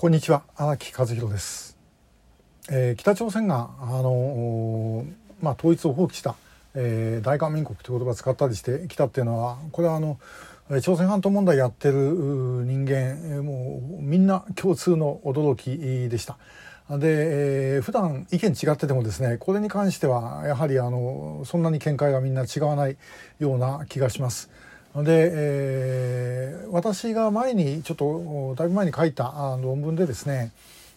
こんにちは荒木和弘です、えー、北朝鮮があのまあ、統一を放棄した、えー、大韓民国という言葉を使ったりしてきたっていうのはこれはあの朝鮮半島問題やってる人間もうみんな共通の驚きでした。で、えー、普段意見違っててもですねこれに関してはやはりあのそんなに見解がみんな違わないような気がします。で、えー、私が前にちょっとだいぶ前に書いた論文でですね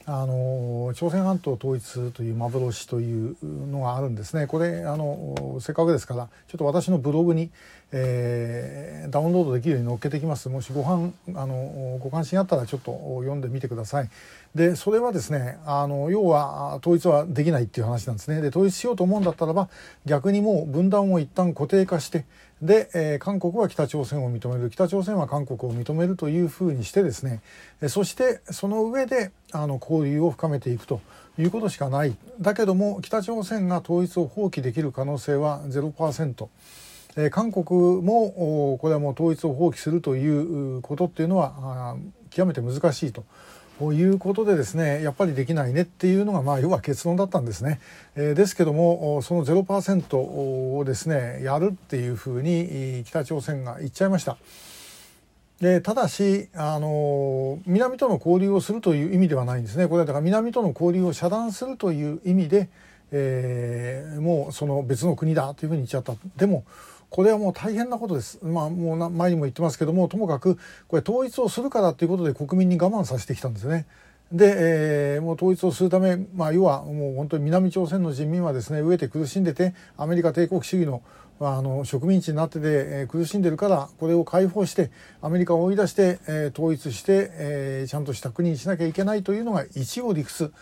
あの朝鮮半島統一という幻というのがあるんですね。これあのせっかくですからちょっと私のブログに、えー、ダウンロードできるように載っけてきます。もしご飯あのご関心あったらちょっと読んでみてください。でそれはですねあの要は統一はできないっていう話なんですねで統一しようと思うんだったらば逆にもう分断を一旦固定化してで、えー、韓国は北朝鮮を認める北朝鮮は韓国を認めるというふうにしてですねそしてその上であの交流を深めていくということしかないだけども北朝鮮が統一を放棄できる可能性は0%。えー、韓国もこれはもう統一を放棄するということっていうのは極めて難しいと。ということでですねやっぱりできないねっていうのがまあ要は結論だったんですね。えー、ですけどもその0%をですねやるっていうふうに北朝鮮が言っちゃいました。でただしあの南との交流をするという意味ではないんですね。これはだから南との交流を遮断するという意味で、えー、もうその別の国だというふうに言っちゃった。でもこれはもう大変なことです。まあもう前にも言ってますけどもともかくこれ統一をするからということで国民に我慢させてきたんですね。で、えー、もう統一をするため、まあ、要はもう本当に南朝鮮の人民はですね飢えて苦しんでてアメリカ帝国主義のあの植民地になってて、えー、苦しんでるからこれを解放してアメリカを追い出して、えー、統一して、えー、ちゃんとした国にしなきゃいけないというのが一応理屈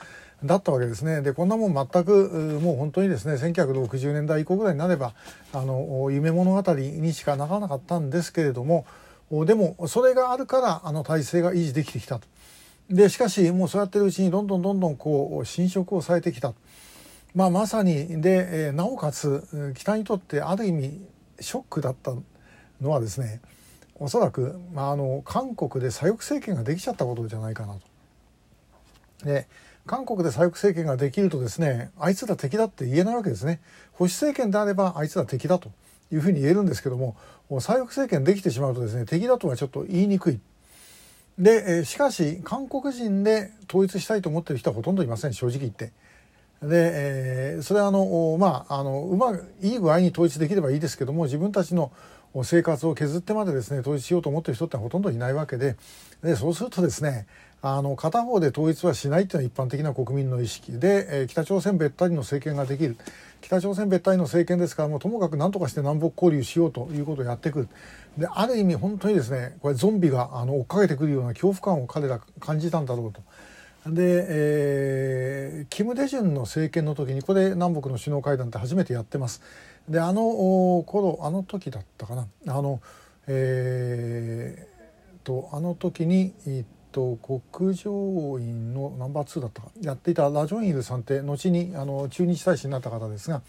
だったわけですね。でこんなもん全くもう本当にですね1960年代以降ぐらいになればあの夢物語にしかならなかったんですけれどもでもそれがあるからあの体制が維持できてきたと。でしかしもうそうやってるうちにどんどんどんどんこう侵食をされてきた。まあ、まさにで、なおかつ北にとってある意味ショックだったのはですねおそらく、まあ、あの韓国で左翼政権ができちゃったことじゃないかなと。で韓国で左翼政権ができるとですねあいつら敵だって言えないわけですね保守政権であればあいつら敵だというふうに言えるんですけども左翼政権できてしまうとですね敵だとはちょっと言いにくいでしかし韓国人で統一したいと思ってる人はほとんどいません正直言って。で、えー、それはあのまああのうまくいい具合に統一できればいいですけども自分たちの生活を削ってまでですね統一しようと思ってる人ってほとんどいないわけででそうするとですねあの片方で統一はしないというのは一般的な国民の意識で、えー、北朝鮮べったりの政権ができる北朝鮮べったりの政権ですからもうともかく何とかして南北交流しようということをやってくるである意味本当にですねこれゾンビがあの追っかけてくるような恐怖感を彼ら感じたんだろうと。で、えー、キム・デジュンの政権の時にこれ南北の首脳会談って初めてやってます。であの頃あの時だったかなあのえー、とあの時に、えーと極上院のナンバー2だったかやっていたラジョンイルさんって後にあの駐日大使になった方ですが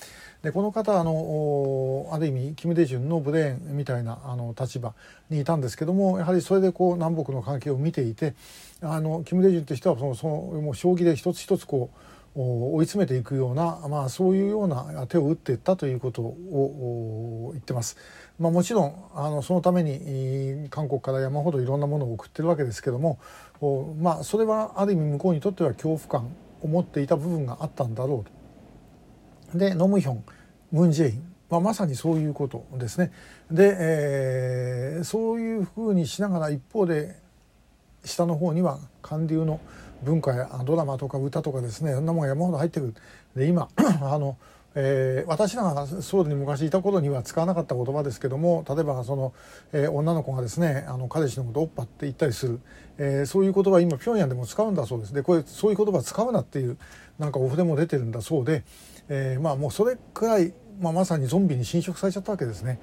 でこの方あのある意味キム・デジュンのブレーンみたいなあの立場にいたんですけどもやはりそれでこう南北の関係を見ていてあのキム・デジュンって人はそのそのもう将棋で一つ一つこう追い詰めていくような、まあ、そういうような手を打っていったということを言ってます。まあ、もちろんあのそのために韓国から山ほどいろんなものを送ってるわけですけども、まあ、それはある意味向こうにとっては恐怖感を持っていた部分があったんだろうと。でノムヒョンムン・ジェイン、まあ、まさにそういうことですね。で、えー、そういうふうにしながら一方で下の方には韓流の文化やドラマとか歌とかですねそんなものが山ほど入ってくる。で今 あのえー、私らがソウルに昔いた頃には使わなかった言葉ですけども例えばその、えー、女の子がですねあの彼氏のことをおっぱって言ったりする、えー、そういう言葉今平壌でも使うんだそうですでこれそういう言葉使うなっていうなんかお筆も出てるんだそうで、えー、まあもうそれくらい、まあ、まさにゾンビに侵食されちゃったわけですね。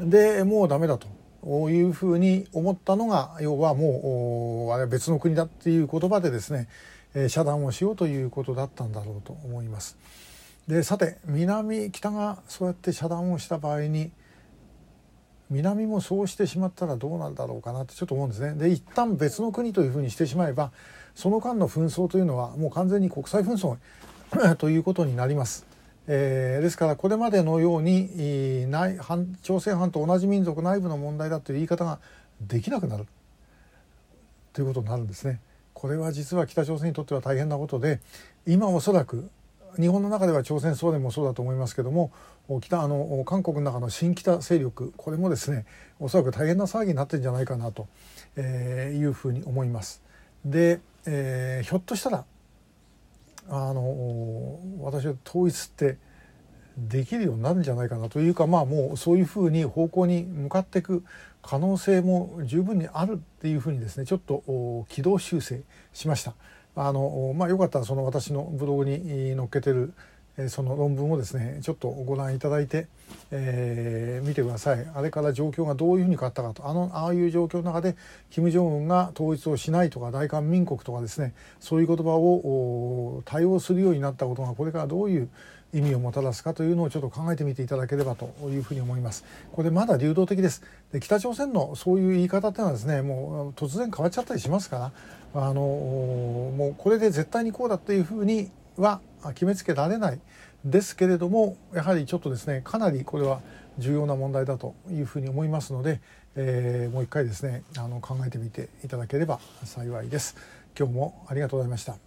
でもうダメだというふうに思ったのが要はもうあれは別の国だっていう言葉でですね、え、遮断をしようということだったんだろうと思います。でさて南北がそうやって遮断をした場合に南もそうしてしまったらどうなんだろうかなってちょっと思うんですね。で一旦別の国というふうにしてしまえばその間の紛争というのはもう完全に国際紛争 ということになります。えー、ですからこれまでのように内朝鮮半島同じ民族内部の問題だという言い方ができなくなるということになるんですね。これは実は北朝鮮にとっては大変なことで今おそらく日本の中では朝鮮総連もそうだと思いますけども北あの韓国の中の新北勢力これもですねおそらく大変な騒ぎになってるんじゃないかなと、えー、いうふうに思います。で、えー、ひょっとしたらあの私は統一ってできるようになるんじゃないかなというかまあもうそういうふうに方向に向かっていく可能性も十分にあるっていうふうにですねちょっと軌道修正しました。あのまあ、よかったらその私のブログに載っけてるその論文をですねちょっとご覧いただいて、えー、見てくださいあれから状況がどういうふうに変わったかとあのああいう状況の中で金正恩が統一をしないとか大韓民国とかですねそういう言葉を対応するようになったことがこれからどういう意味をもたらすかというのをちょっと考えてみていただければというふうに思います。これまだ流動的です。で北朝鮮のそういう言い方っていうのはですねもう突然変わっちゃったりしますからあのもうこれで絶対にこうだというふうには決めつけられないですけれどもやはりちょっとですねかなりこれは重要な問題だというふうに思いますので、えー、もう一回ですねあの考えてみていただければ幸いです。今日もありがとうございました。